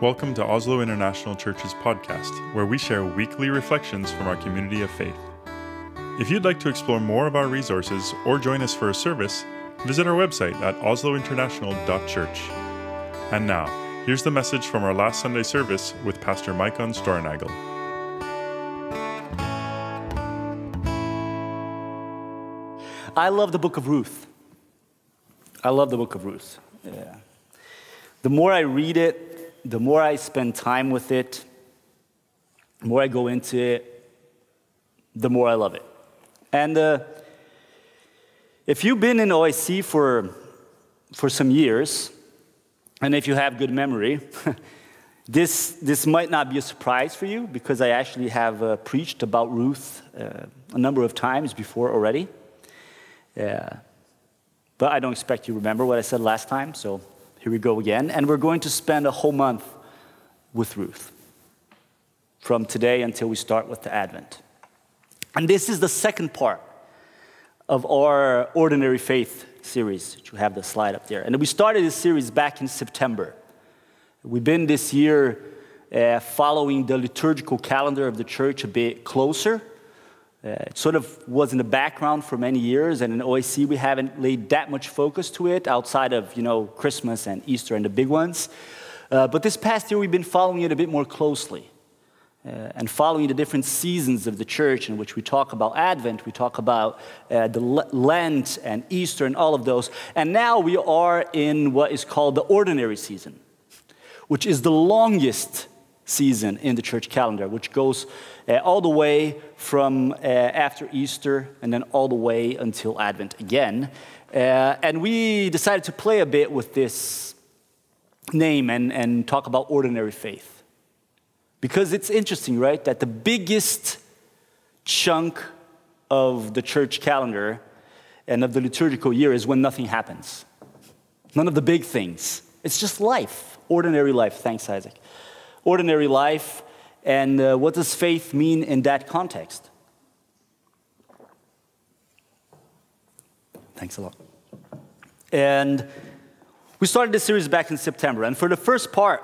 Welcome to Oslo International Church's podcast, where we share weekly reflections from our community of faith. If you'd like to explore more of our resources or join us for a service, visit our website at oslointernational.church. And now, here's the message from our last Sunday service with Pastor Maikon Stornagel. I love the book of Ruth. I love the book of Ruth. Yeah. The more I read it, the more I spend time with it, the more I go into it, the more I love it. And uh, if you've been in OIC for, for some years, and if you have good memory, this, this might not be a surprise for you because I actually have uh, preached about Ruth uh, a number of times before already. Yeah. But I don't expect you to remember what I said last time, so here we go again. And we're going to spend a whole month with Ruth from today until we start with the Advent. And this is the second part of our Ordinary Faith series. You have the slide up there. And we started this series back in September. We've been this year uh, following the liturgical calendar of the church a bit closer. Uh, it sort of was in the background for many years, and in OIC we haven't laid that much focus to it outside of you know Christmas and Easter and the big ones. Uh, but this past year we've been following it a bit more closely. Uh, and following the different seasons of the church in which we talk about Advent, we talk about uh, the Lent and Easter and all of those. And now we are in what is called the ordinary season, which is the longest season in the church calendar, which goes uh, all the way from uh, after Easter and then all the way until Advent again. Uh, and we decided to play a bit with this name and, and talk about ordinary faith. Because it's interesting, right, that the biggest chunk of the church calendar and of the liturgical year is when nothing happens. None of the big things. It's just life, ordinary life. Thanks, Isaac ordinary life, and uh, what does faith mean in that context? Thanks a lot. And we started this series back in September, and for the first part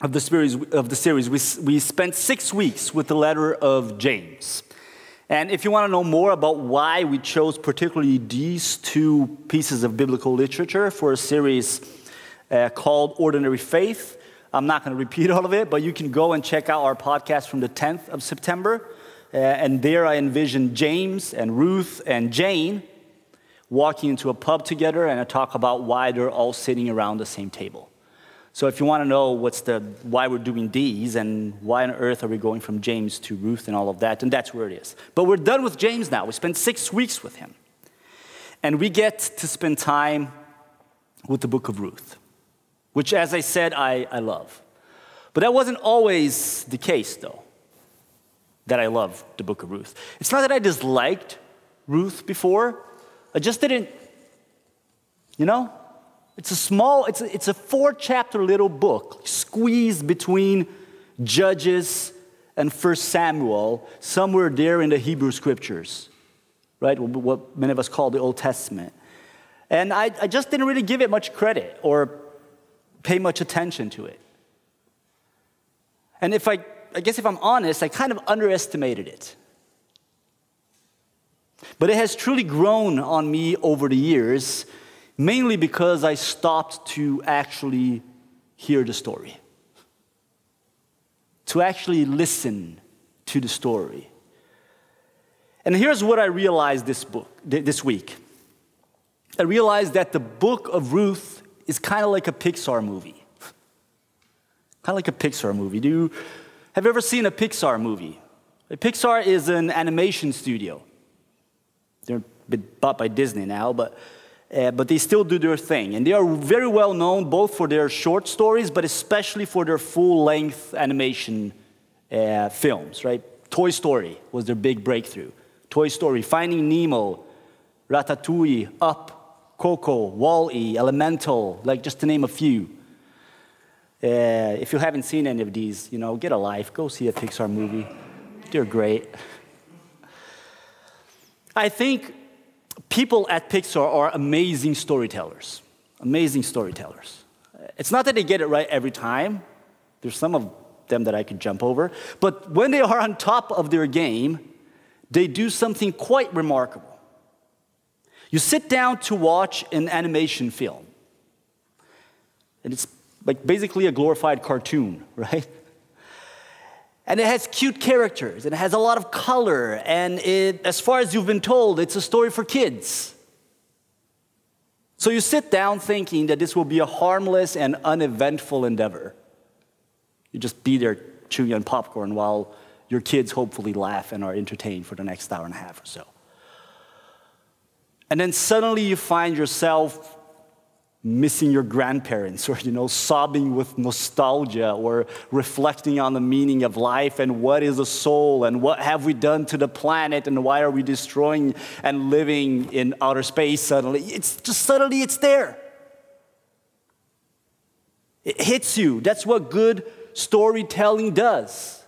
of the series, of the series we, we spent six weeks with the letter of James. And if you want to know more about why we chose particularly these two pieces of biblical literature for a series uh, called Ordinary Faith, I'm not going to repeat all of it, but you can go and check out our podcast from the 10th of September. Uh, and there I envision James and Ruth and Jane walking into a pub together and I talk about why they're all sitting around the same table. So if you want to know what's the why we're doing these and why on earth are we going from James to Ruth and all of that, and that's where it is. But we're done with James now. We spent six weeks with him. And we get to spend time with the book of Ruth which, as I said, I, I love. But that wasn't always the case, though, that I loved the book of Ruth. It's not that I disliked Ruth before, I just didn't, you know? It's a small, it's a, it's a four chapter little book squeezed between Judges and First Samuel, somewhere there in the Hebrew scriptures, right? What many of us call the Old Testament. And I, I just didn't really give it much credit or pay much attention to it. And if I, I guess if I'm honest, I kind of underestimated it. But it has truly grown on me over the years, mainly because I stopped to actually hear the story, to actually listen to the story. And here's what I realized this book this week. I realized that the book of Ruth is kind of like a Pixar movie. kind of like a Pixar movie. Do you, have you ever seen a Pixar movie? A Pixar is an animation studio. They're bought by Disney now, but, uh, but they still do their thing. And they are very well known both for their short stories, but especially for their full length animation uh, films, right? Toy Story was their big breakthrough. Toy Story, Finding Nemo, Ratatouille, Up, Coco, Wall-E, Elemental, like just to name a few. Uh, if you haven't seen any of these, you know, get a life. Go see a Pixar movie. They're great. I think people at Pixar are amazing storytellers. Amazing storytellers. It's not that they get it right every time, There's some of them that I could jump over. But when they are on top of their game, they do something quite remarkable. You sit down to watch an animation film, and it's like basically a glorified cartoon, right? And it has cute characters, and it has a lot of color, and it, as far as you've been told, it's a story for kids. So you sit down thinking that this will be a harmless and uneventful endeavor. You just be there chewing on popcorn while your kids hopefully laugh and are entertained for the next hour and a half or so. And then suddenly you find yourself missing your grandparents or you know sobbing with nostalgia or reflecting on the meaning of life and what is a soul and what have we done to the planet and why are we destroying and living in outer space suddenly. It's just suddenly it's there. It hits you. That's what good storytelling does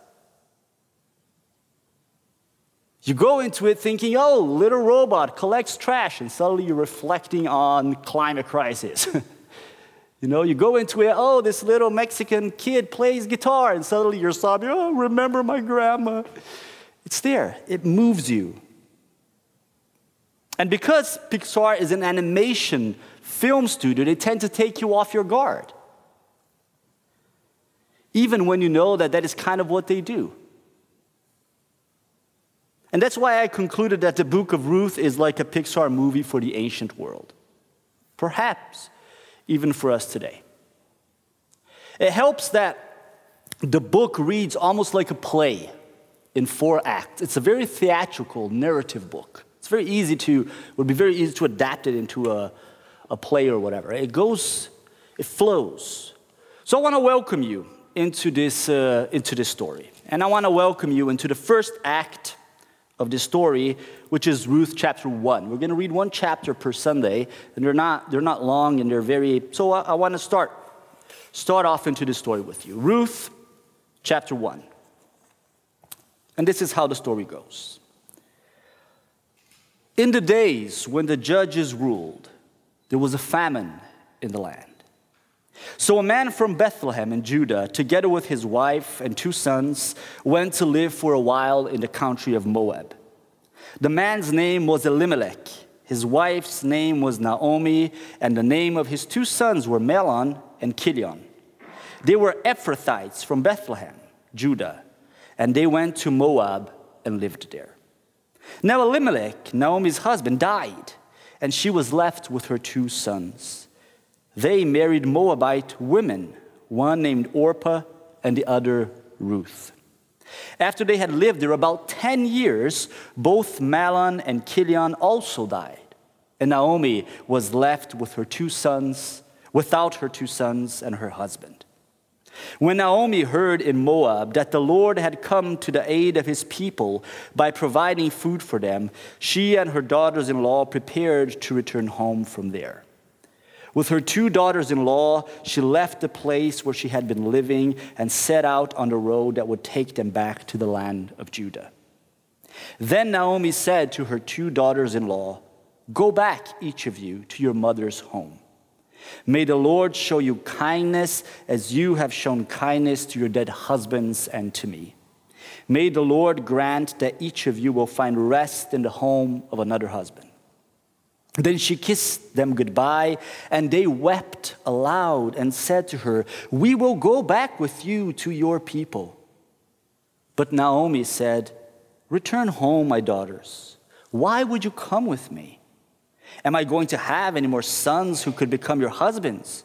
You go into it thinking, oh, little robot collects trash, and suddenly you're reflecting on climate crisis. you know, you go into it, oh, this little Mexican kid plays guitar, and suddenly you're sobbing, oh, remember my grandma. It's there, it moves you. And because Pixar is an animation film studio, they tend to take you off your guard. Even when you know that that is kind of what they do. And that's why I concluded that the book of Ruth is like a Pixar movie for the ancient world. Perhaps even for us today. It helps that the book reads almost like a play in four acts. It's a very theatrical narrative book. It's very easy to, would be very easy to adapt it into a, a play or whatever. It goes, it flows. So I want to welcome you into this, uh, into this story. And I want to welcome you into the first act of this story, which is Ruth chapter 1. We're going to read one chapter per Sunday, and they're not, they're not long and they're very. So I, I want to start, start off into the story with you. Ruth chapter 1. And this is how the story goes. In the days when the judges ruled, there was a famine in the land. So a man from Bethlehem in Judah, together with his wife and two sons, went to live for a while in the country of Moab. The man's name was Elimelech, his wife's name was Naomi, and the name of his two sons were Mahlon and Chilion. They were Ephrathites from Bethlehem, Judah, and they went to Moab and lived there. Now Elimelech, Naomi's husband, died, and she was left with her two sons. They married Moabite women, one named Orpah and the other Ruth. After they had lived there about 10 years, both Mahlon and Chilion also died. And Naomi was left with her two sons, without her two sons and her husband. When Naomi heard in Moab that the Lord had come to the aid of his people by providing food for them, she and her daughters in law prepared to return home from there. With her two daughters in law, she left the place where she had been living and set out on the road that would take them back to the land of Judah. Then Naomi said to her two daughters in law, Go back, each of you, to your mother's home. May the Lord show you kindness as you have shown kindness to your dead husbands and to me. May the Lord grant that each of you will find rest in the home of another husband. Then she kissed them goodbye, and they wept aloud and said to her, We will go back with you to your people. But Naomi said, Return home, my daughters. Why would you come with me? Am I going to have any more sons who could become your husbands?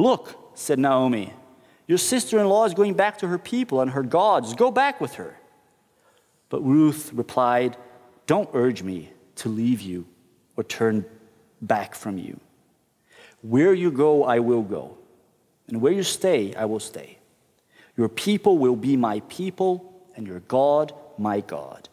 Look, said Naomi, your sister in law is going back to her people and her gods. Go back with her. But Ruth replied, Don't urge me to leave you or turn back from you. Where you go, I will go, and where you stay, I will stay. Your people will be my people, and your God, my God.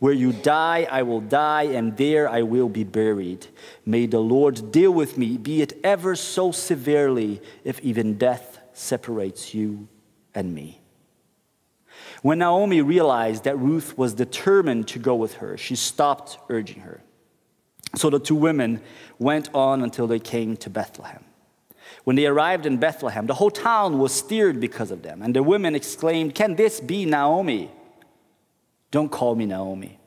Where you die, I will die, and there I will be buried. May the Lord deal with me, be it ever so severely, if even death separates you and me. When Naomi realized that Ruth was determined to go with her, she stopped urging her. So the two women went on until they came to Bethlehem. When they arrived in Bethlehem, the whole town was stirred because of them, and the women exclaimed, Can this be Naomi? Don't call me Naomi,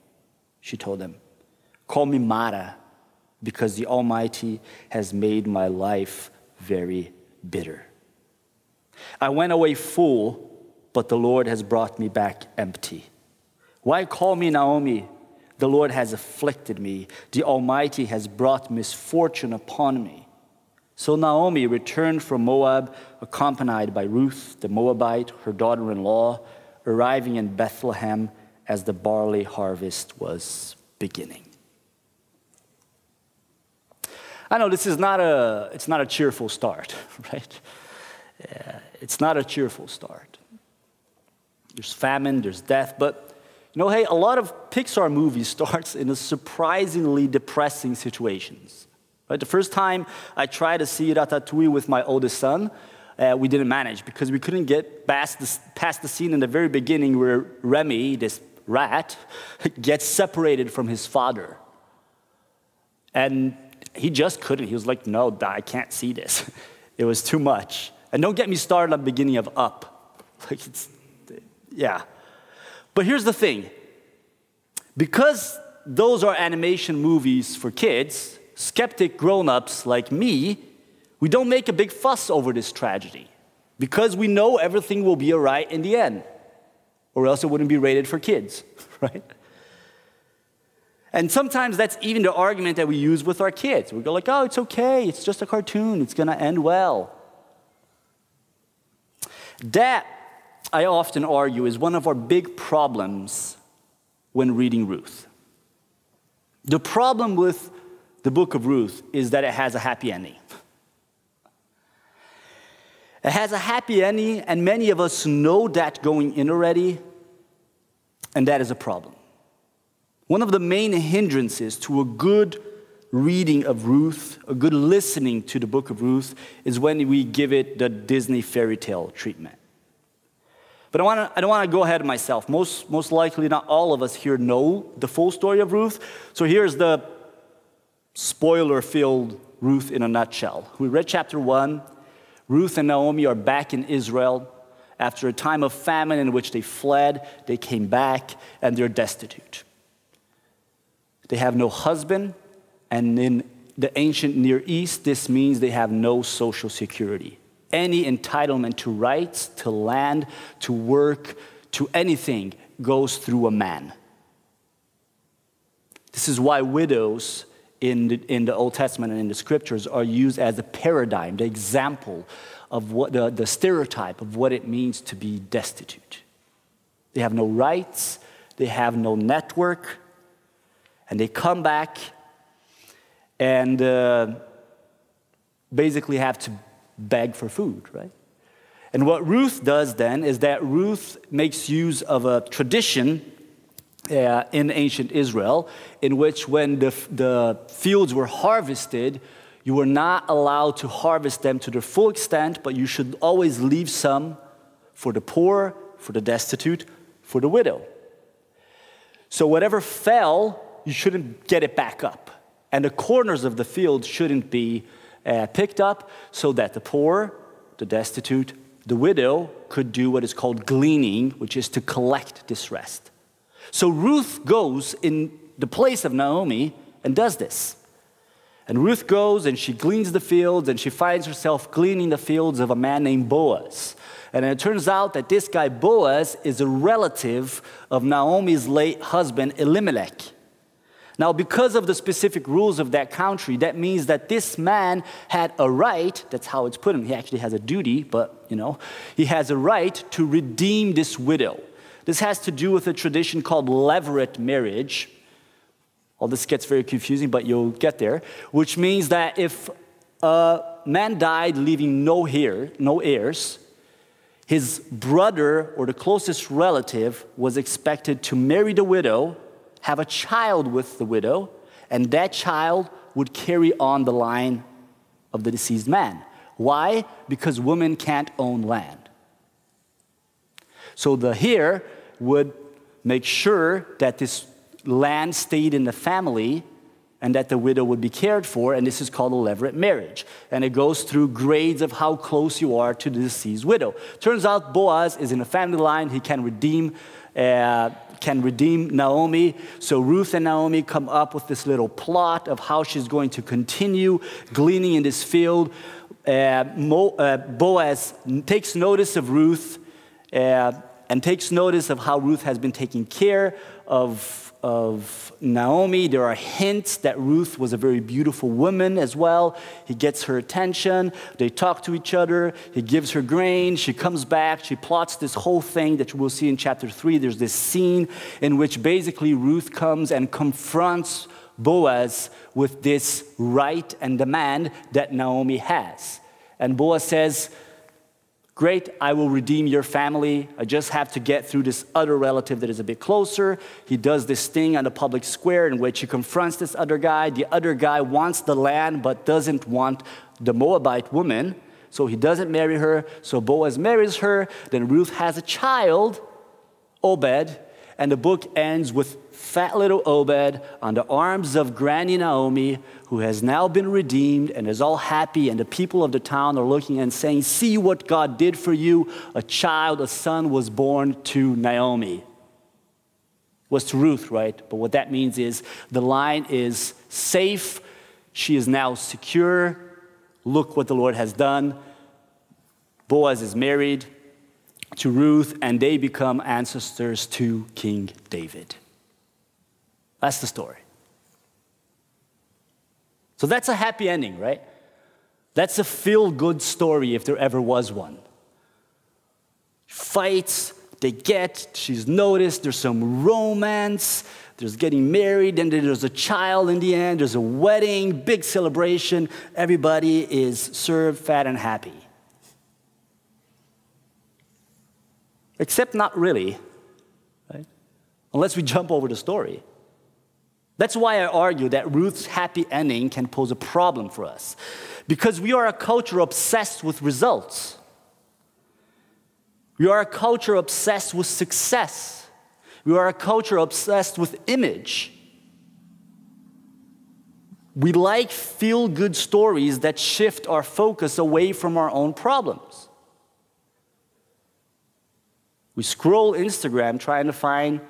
she told them. Call me Mara, because the Almighty has made my life very bitter. I went away full, but the Lord has brought me back empty. Why call me Naomi? The Lord has afflicted me. The Almighty has brought misfortune upon me. So Naomi returned from Moab, accompanied by Ruth the Moabite, her daughter in law, arriving in Bethlehem as the barley harvest was beginning. I know this is not a, it's not a cheerful start, right? Yeah, it's not a cheerful start. There's famine, there's death, but you know, hey, a lot of Pixar movies starts in a surprisingly depressing situations. Right? The first time I tried to see Ratatouille with my oldest son, uh, we didn't manage because we couldn't get past the, past the scene in the very beginning where Remy, this rat, gets separated from his father. And he just couldn't. He was like, no, I can't see this. It was too much. And don't get me started on the beginning of Up. Like it's, yeah. But here's the thing because those are animation movies for kids, skeptic grown ups like me, we don't make a big fuss over this tragedy because we know everything will be all right in the end, or else it wouldn't be rated for kids, right? And sometimes that's even the argument that we use with our kids. We go like, "Oh, it's okay. It's just a cartoon. It's going to end well." That I often argue is one of our big problems when reading Ruth. The problem with the book of Ruth is that it has a happy ending. It has a happy ending, and many of us know that going in already, and that is a problem. One of the main hindrances to a good reading of Ruth, a good listening to the book of Ruth, is when we give it the Disney fairy tale treatment. But I, wanna, I don't want to go ahead of myself. Most, most likely, not all of us here know the full story of Ruth. So here's the spoiler filled Ruth in a nutshell. We read chapter one. Ruth and Naomi are back in Israel. After a time of famine in which they fled, they came back and they're destitute. They have no husband, and in the ancient Near East, this means they have no social security any entitlement to rights, to land, to work, to anything goes through a man. This is why widows in the, in the Old Testament and in the scriptures are used as a paradigm, the example of what the, the stereotype of what it means to be destitute. They have no rights, they have no network, and they come back and uh, basically have to beg for food, right? And what Ruth does then is that Ruth makes use of a tradition uh, in ancient Israel in which when the, the fields were harvested, you were not allowed to harvest them to their full extent, but you should always leave some for the poor, for the destitute, for the widow. So whatever fell, you shouldn't get it back up. And the corners of the field shouldn't be uh, picked up so that the poor, the destitute, the widow could do what is called gleaning, which is to collect this rest. So Ruth goes in the place of Naomi and does this. And Ruth goes and she gleans the fields and she finds herself gleaning the fields of a man named Boaz. And it turns out that this guy, Boaz, is a relative of Naomi's late husband, Elimelech. Now, because of the specific rules of that country, that means that this man had a right, that's how it's put in, he actually has a duty, but you know, he has a right to redeem this widow. This has to do with a tradition called levirate marriage. All this gets very confusing, but you'll get there, which means that if a man died, leaving no heir, no heirs. His brother or the closest relative was expected to marry the widow, have a child with the widow, and that child would carry on the line of the deceased man. Why? Because women can't own land. So the heir would make sure that this land stayed in the family and that the widow would be cared for, and this is called a levirate marriage. And it goes through grades of how close you are to the deceased widow. Turns out Boaz is in a family line, he can redeem. Uh, can redeem Naomi. So Ruth and Naomi come up with this little plot of how she's going to continue gleaning in this field. Uh, Mo, uh, Boaz takes notice of Ruth uh, and takes notice of how Ruth has been taking care of, of Naomi. There are hints that Ruth was a very beautiful woman as well. He gets her attention. They talk to each other. He gives her grain. She comes back. She plots this whole thing that we'll see in chapter 3. There's this scene in which basically Ruth comes and confronts Boaz with this right and demand that Naomi has. And Boaz says, Great, I will redeem your family. I just have to get through this other relative that is a bit closer. He does this thing on the public square in which he confronts this other guy. The other guy wants the land but doesn't want the Moabite woman, so he doesn't marry her. So Boaz marries her. Then Ruth has a child, Obed, and the book ends with fat little Obed on the arms of Granny Naomi, who has now been redeemed and is all happy. And the people of the town are looking and saying, See what God did for you. A child, a son was born to Naomi. Was to Ruth, right? But what that means is the line is safe. She is now secure. Look what the Lord has done. Boaz is married to Ruth, and they become ancestors to King David. That's the story. So that's a happy ending, right? That's a feel good story if there ever was one. Fights, they get, she's noticed, there's some romance, there's getting married, and there's a child in the end, there's a wedding, big celebration. Everybody is served fat and happy. Except not really, right? Unless we jump over the story. That's why I argue that Ruth's happy ending can pose a problem for us. Because we are a culture obsessed with results. We are a culture obsessed with success. We are a culture obsessed with image. We like feel good stories that shift our focus away from our own problems. We scroll Instagram trying to find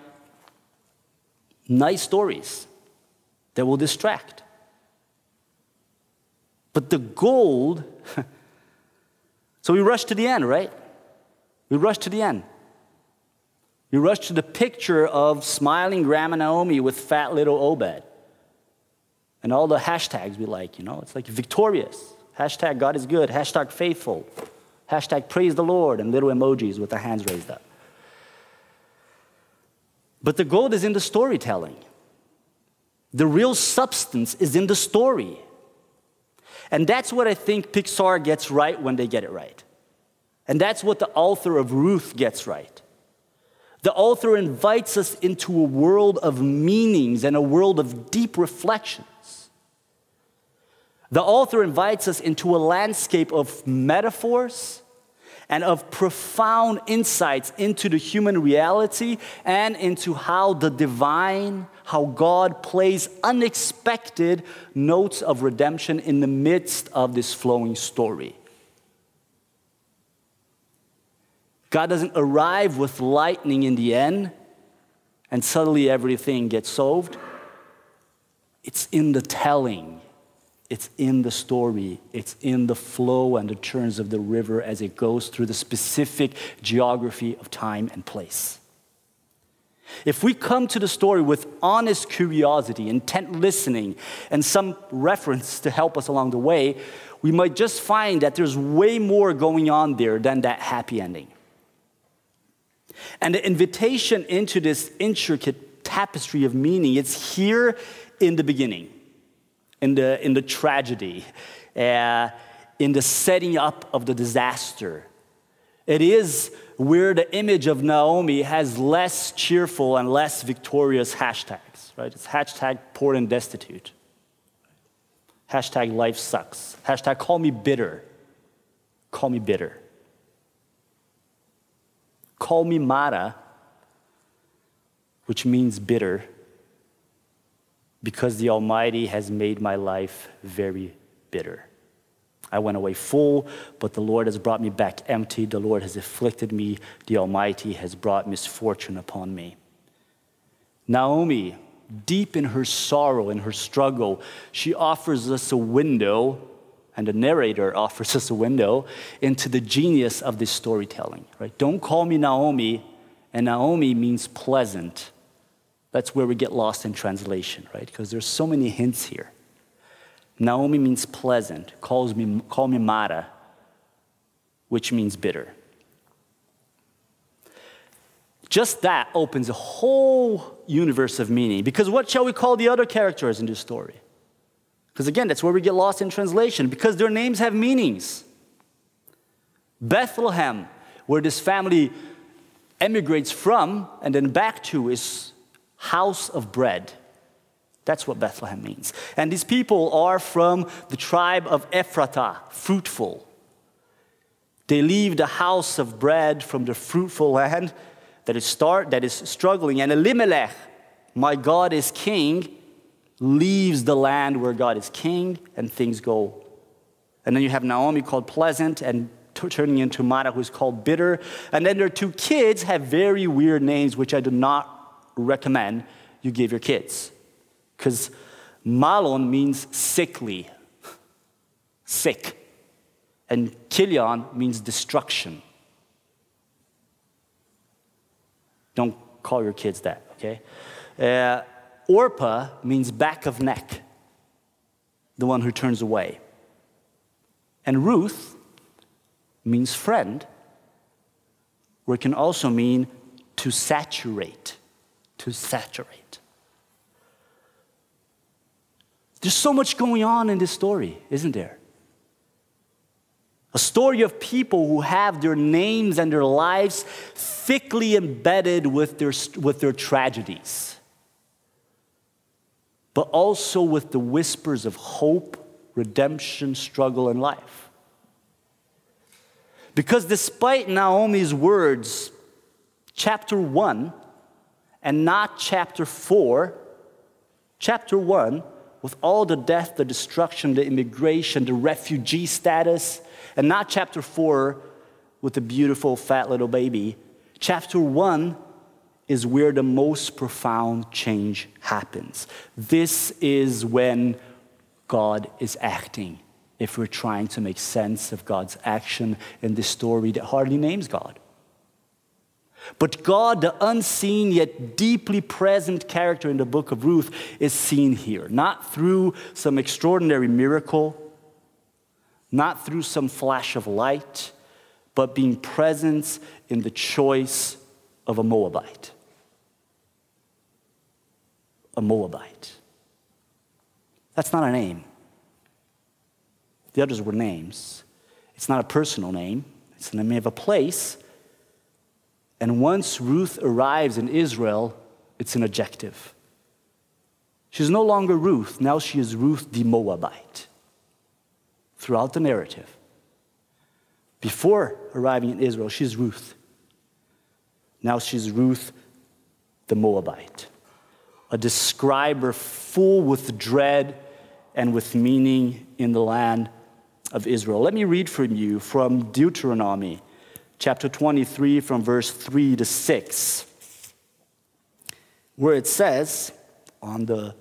nice stories that will distract. But the gold, so we rush to the end, right? We rush to the end. We rush to the picture of smiling Grandma Naomi with fat little Obed. And all the hashtags we like, you know, it's like victorious, hashtag God is good, hashtag faithful, hashtag praise the Lord, and little emojis with their hands raised up. But the gold is in the storytelling. The real substance is in the story. And that's what I think Pixar gets right when they get it right. And that's what the author of Ruth gets right. The author invites us into a world of meanings and a world of deep reflections. The author invites us into a landscape of metaphors and of profound insights into the human reality and into how the divine, how God plays unexpected notes of redemption in the midst of this flowing story. God doesn't arrive with lightning in the end and suddenly everything gets solved. It's in the telling. It's in the story, it's in the flow and the turns of the river as it goes through the specific geography of time and place. If we come to the story with honest curiosity, intent listening, and some reference to help us along the way, we might just find that there's way more going on there than that happy ending. And the invitation into this intricate tapestry of meaning, it's here in the beginning in the, in the tragedy. Uh, in the setting up of the disaster. It is where the image of Naomi has less cheerful and less victorious hashtags, right? It's hashtag poor and destitute. Hashtag life sucks. Hashtag call me bitter. Call me bitter. Call me Mara, which means bitter, because the Almighty has made my life very bitter. I went away full, but the Lord has brought me back empty. The Lord has afflicted me. The Almighty has brought misfortune upon me. Naomi, deep in her sorrow in her struggle, she offers us a window, and the narrator offers us a window into the genius of this storytelling. Right? Don't call me Naomi, and Naomi means pleasant. That's where we get lost in translation, right? Because there's so many hints here. Naomi means pleasant, calls me, call me Mara, which means bitter. Just that opens a whole universe of meaning. Because what shall we call the other characters in this story? Because again, that's where we get lost in translation, because their names have meanings. Bethlehem, where this family emigrates from and then back to, is house of bread. That's what Bethlehem means. And these people are from the tribe of Ephratah, fruitful. They leave the house of bread from the fruitful land that is, start, that is struggling. And Elimelech, my God is king, leaves the land where God is king and things go. And then you have Naomi called pleasant and t- turning into Mara, who's called bitter. And then their two kids have very weird names, which I do not recommend you give your kids. Because Mahlon means sickly, sick. And Chilion means destruction. Don't call your kids that, okay? Uh, means back of neck, the one who turns away. And Ruth means friend, where it can also mean to saturate, to saturate. There's so much going on in this story, isn't there? A story of people who have their names and their lives thickly embedded with their, with their tragedies, but also with the whispers of hope, redemption, struggle, and life. Because despite Naomi's words, chapter 1 and not chapter 4, chapter 1 with all the death, the destruction, the immigration, the refugee status, and not chapter four with the beautiful fat little baby. Chapter one is where the most profound change happens. This is when God is acting. If we're trying to make sense of God's action in this story that hardly names God. But God, the unseen yet deeply present character in the book of Ruth, is seen here. Not through some extraordinary miracle, not through some flash of light, but being present in the choice of a Moabite. A Moabite. That's not a name. The others were names. It's not a personal name, it's the name of a place and once Ruth arrives in Israel, it's an adjective. She's no longer Ruth, now she is Ruth the Moabite throughout the narrative. Before arriving in Israel, she's Ruth. Now she's Ruth the Moabite, a describer full with dread and with meaning in the land of Israel. Let me read from you from Deuteronomy chapter 23, from verse 3 to 6, where it says on the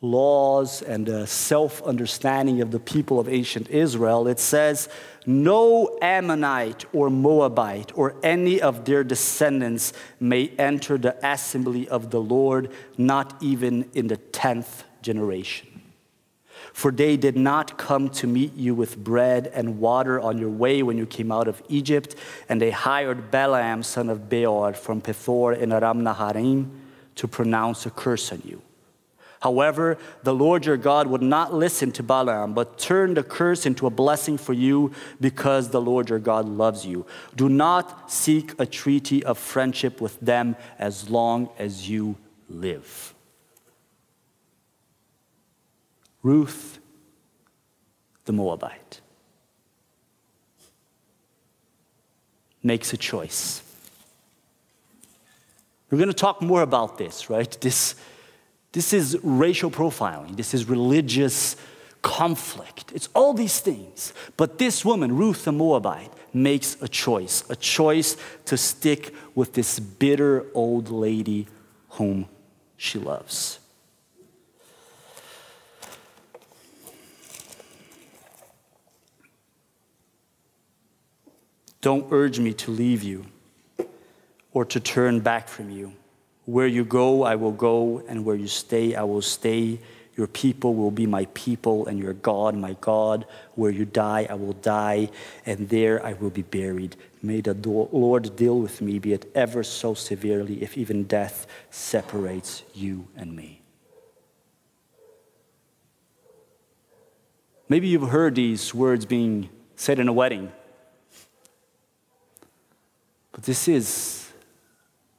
laws and the self understanding of the people of ancient Israel, it says, No Ammonite or Moabite or any of their descendants may enter the assembly of the Lord, not even in the tenth generation. For they did not come to meet you with bread and water on your way when you came out of Egypt, and they hired Balaam, son of Beor, from Pethor in Aram Naharaim, to pronounce a curse on you. However, the Lord your God would not listen to Balaam, but turned the curse into a blessing for you because the Lord your God loves you. Do not seek a treaty of friendship with them as long as you live. Ruth the Moabite makes a choice. We're going to talk more about this, right? This this is racial profiling, this is religious conflict. It's all these things. But this woman, Ruth the Moabite, makes a choice a choice to stick with this bitter old lady whom she loves. Don't urge me to leave you or to turn back from you. Where you go, I will go, and where you stay, I will stay. Your people will be my people, and your God, my God. Where you die, I will die, and there I will be buried. May the Lord deal with me, be it ever so severely, if even death separates you and me. Maybe you've heard these words being said in a wedding. But this is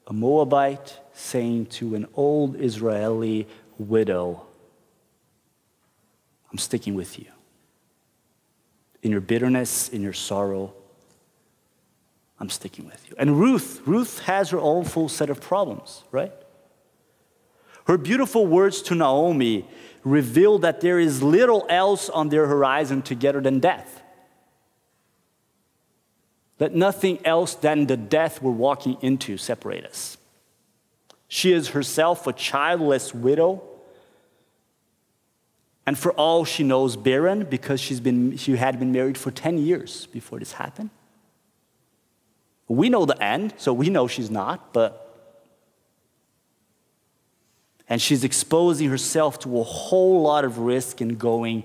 a Moabite saying to an old Israeli widow, I'm sticking with you. In your bitterness, in your sorrow, I'm sticking with you. And Ruth, Ruth has her own full set of problems, right? Her beautiful words to Naomi reveal that there is little else on their horizon together than death. That nothing else than the death we're walking into separate us. She is herself a childless widow. And for all she knows, barren because she's been, she had been married for 10 years before this happened. We know the end, so we know she's not, but. And she's exposing herself to a whole lot of risk in going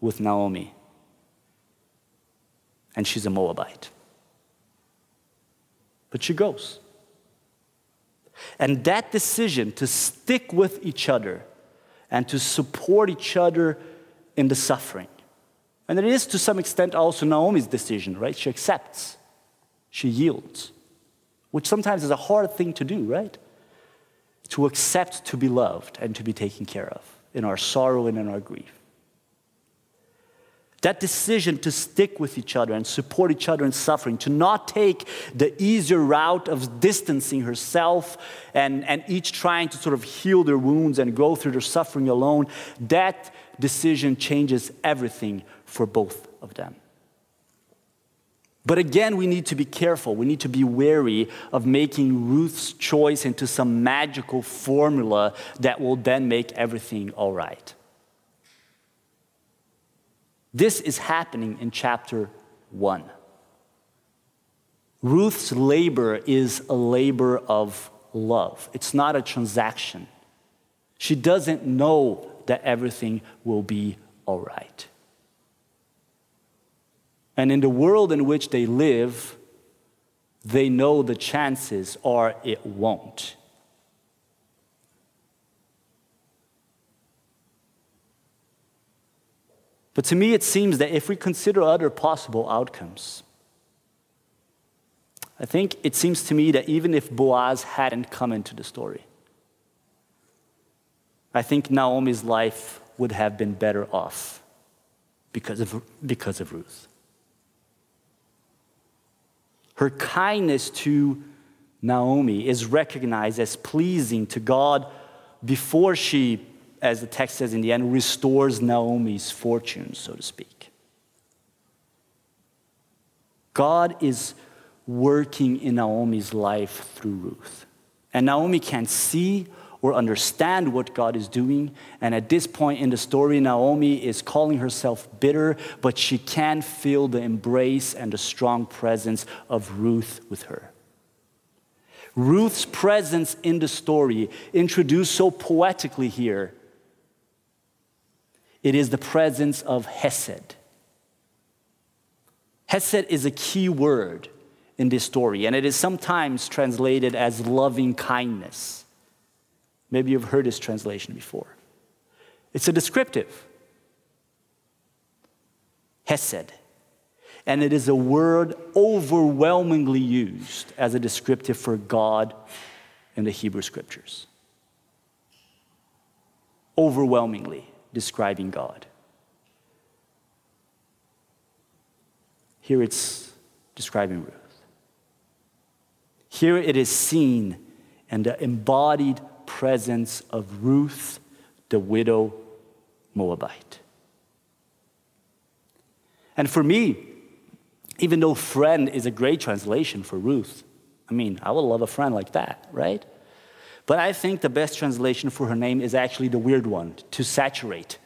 with Naomi. And she's a Moabite. But she goes. And that decision to stick with each other and to support each other in the suffering. And it is to some extent also Naomi's decision, right? She accepts, she yields, which sometimes is a hard thing to do, right? To accept to be loved and to be taken care of in our sorrow and in our grief. That decision to stick with each other and support each other in suffering, to not take the easier route of distancing herself and, and each trying to sort of heal their wounds and go through their suffering alone, that decision changes everything for both of them. But again, we need to be careful. We need to be wary of making Ruth's choice into some magical formula that will then make everything all right. This is happening in chapter 1. Ruth's labor is a labor of love, it's not a transaction. She doesn't know that everything will be all right. And in the world in which they live, they know the chances are it won't. But to me, it seems that if we consider other possible outcomes, I think it seems to me that even if Boaz hadn't come into the story, I think Naomi's life would have been better off because of, because of Ruth. Her kindness to Naomi is recognized as pleasing to God before she as the text says in the end, restores Naomi's fortune, so to speak. God is working in Naomi's life through Ruth. And Naomi can't see or understand what God is doing. And at this point in the story, Naomi is calling herself bitter, but she can feel the embrace and the strong presence of Ruth with her. Ruth's presence in the story, introduced so poetically here, it is the presence of Hesed. Hesed is a key word in this story, and it is sometimes translated as loving kindness. Maybe you've heard this translation before. It's a descriptive. Hesed. And it is a word overwhelmingly used as a descriptive for God in the Hebrew scriptures. Overwhelmingly describing God. Here it's describing Ruth. Here it is seen in the embodied presence of Ruth, the widow Moabite. And for me, even though friend is a great translation for Ruth, I mean, I would love a friend like that, right? But I think the best translation for her name is actually the weird one to saturate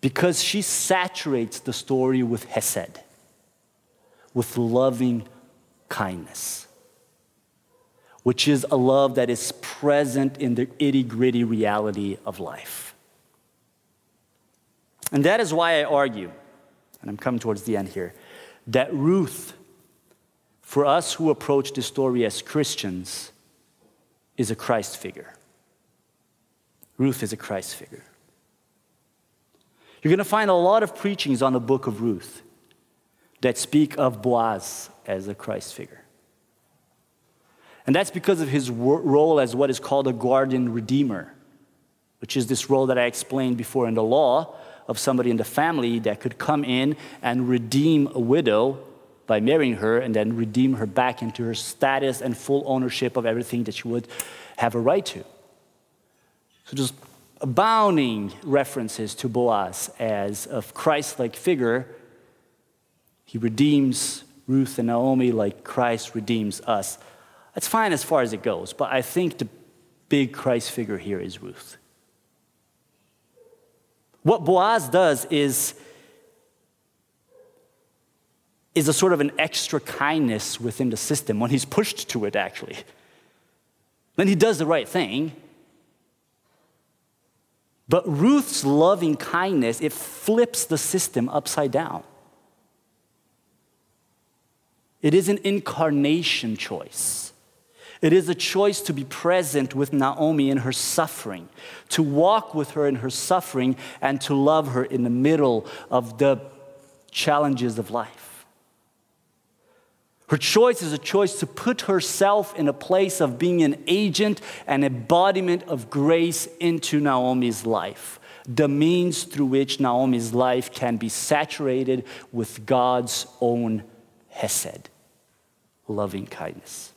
because she saturates the story with Hesed, with loving kindness, which is a love that is present in the itty gritty reality of life. And that is why I argue, and I'm coming towards the end here, that Ruth, for us who approach this story as Christians, is a Christ figure. Ruth is a Christ figure. You're going to find a lot of preachings on the book of Ruth that speak of Boaz as a Christ figure. And that's because of his role as what is called a guardian redeemer, which is this role that I explained before in the law of somebody in the family that could come in and redeem a widow by marrying her and then redeem her back into her status and full ownership of everything that she would have a right to. So just abounding references to Boaz as a Christ like figure. He redeems Ruth and Naomi like Christ redeems us. That's fine as far as it goes, but I think the big Christ figure here is Ruth. What Boaz does is, is a sort of an extra kindness within the system when he's pushed to it, actually. Then he does the right thing, but Ruth's loving kindness, it flips the system upside down. It is an incarnation choice. It is a choice to be present with Naomi in her suffering, to walk with her in her suffering, and to love her in the middle of the challenges of life. Her choice is a choice to put herself in a place of being an agent and embodiment of grace into Naomi's life, the means through which Naomi's life can be saturated with God's own Hesed, loving kindness.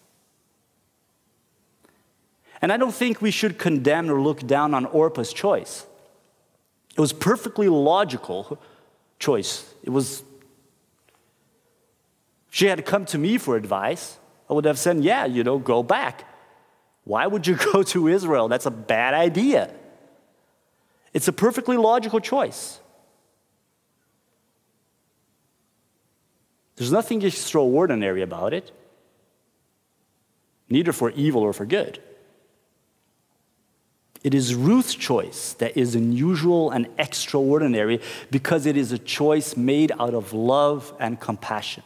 And I don't think we should condemn or look down on Orpah's choice. It was perfectly logical choice. It was she had come to me for advice, I would have said, Yeah, you know, go back. Why would you go to Israel? That's a bad idea. It's a perfectly logical choice. There's nothing extraordinary about it, neither for evil or for good. It is Ruth's choice that is unusual and extraordinary because it is a choice made out of love and compassion.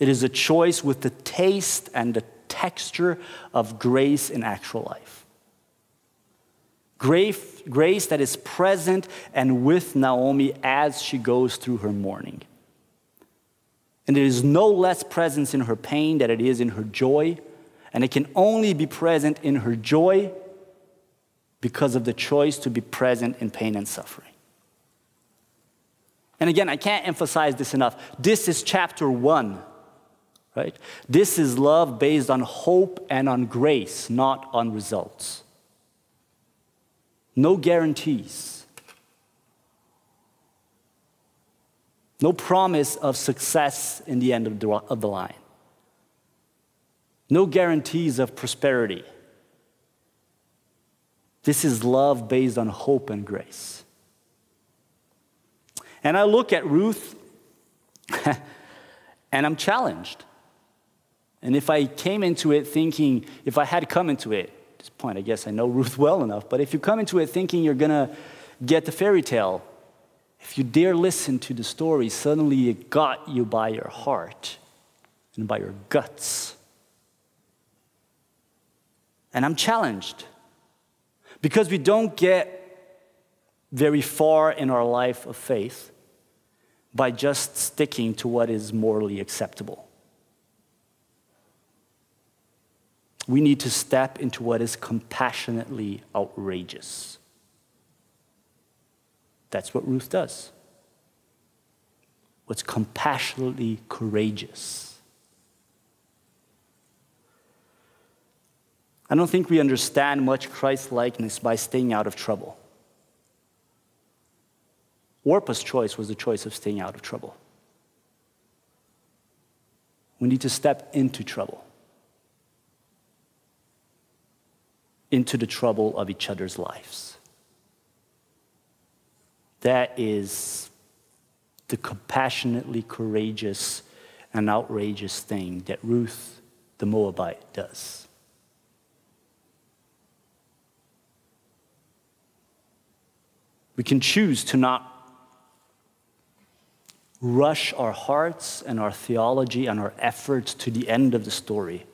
It is a choice with the taste and the texture of grace in actual life. Grace, grace that is present and with Naomi as she goes through her mourning. And there is no less presence in her pain than it is in her joy. And it can only be present in her joy because of the choice to be present in pain and suffering. And again, I can't emphasize this enough. This is chapter one right? This is love based on hope and on grace, not on results. No guarantees. No promise of success in the end of the, of the line. No guarantees of prosperity. This is love based on hope and grace. And I look at Ruth and I'm challenged. And if I came into it thinking, if I had come into it, at this point, I guess I know Ruth well enough, but if you come into it thinking you're going to get the fairy tale, if you dare listen to the story, suddenly it got you by your heart and by your guts. And I'm challenged because we don't get very far in our life of faith by just sticking to what is morally acceptable. We need to step into what is compassionately outrageous. That's what Ruth does. What's compassionately courageous. I don't think we understand much Christ likeness by staying out of trouble. Orpah's choice was the choice of staying out of trouble. We need to step into trouble, into the trouble of each other's lives. That is the compassionately courageous and outrageous thing that Ruth the Moabite does. We can choose to not rush our hearts and our theology and our efforts to the end of the story,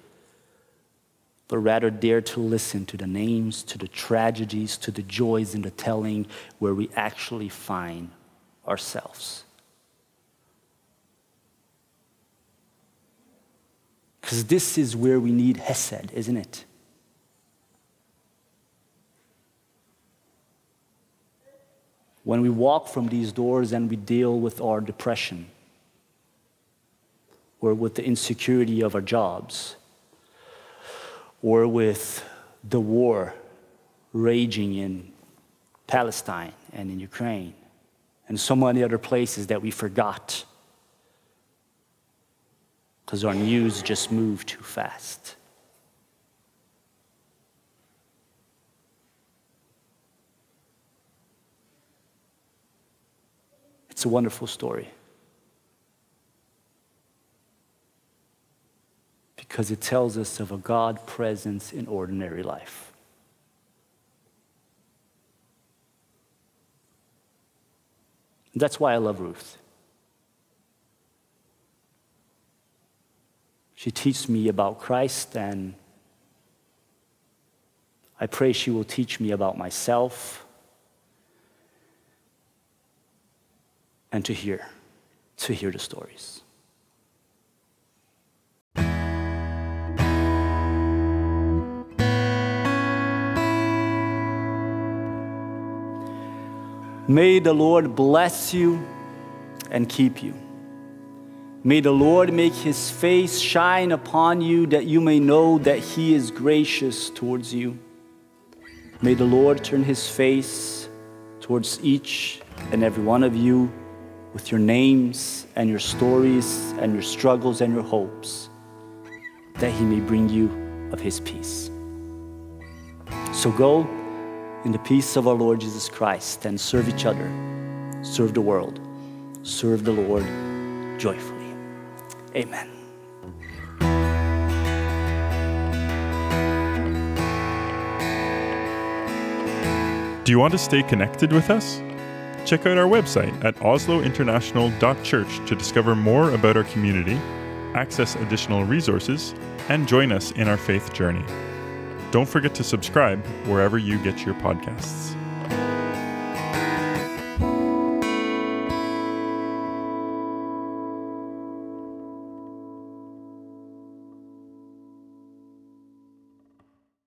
but rather dare to listen to the names, to the tragedies, to the joys in the telling where we actually find ourselves. Because this is where we need Hesed, isn't it? when we walk from these doors and we deal with our depression or with the insecurity of our jobs or with the war raging in Palestine and in Ukraine and so many other places that we forgot because our news just moved too fast. It's a wonderful story. Because it tells us of a God presence in ordinary life. That's why I love Ruth. She teaches me about Christ, and I pray she will teach me about myself and to hear, to hear the stories. May the Lord bless you and keep you. May the Lord make his face shine upon you that you may know that he is gracious towards you. May the Lord turn his face towards each and every one of you with your names and your stories and your struggles and your hopes, that He may bring you of His peace. So go in the peace of our Lord Jesus Christ and serve each other, serve the world, serve the Lord joyfully. Amen. Do you want to stay connected with us? Check out our website at oslointernational.church to discover more about our community, access additional resources, and join us in our faith journey. Don't forget to subscribe wherever you get your podcasts.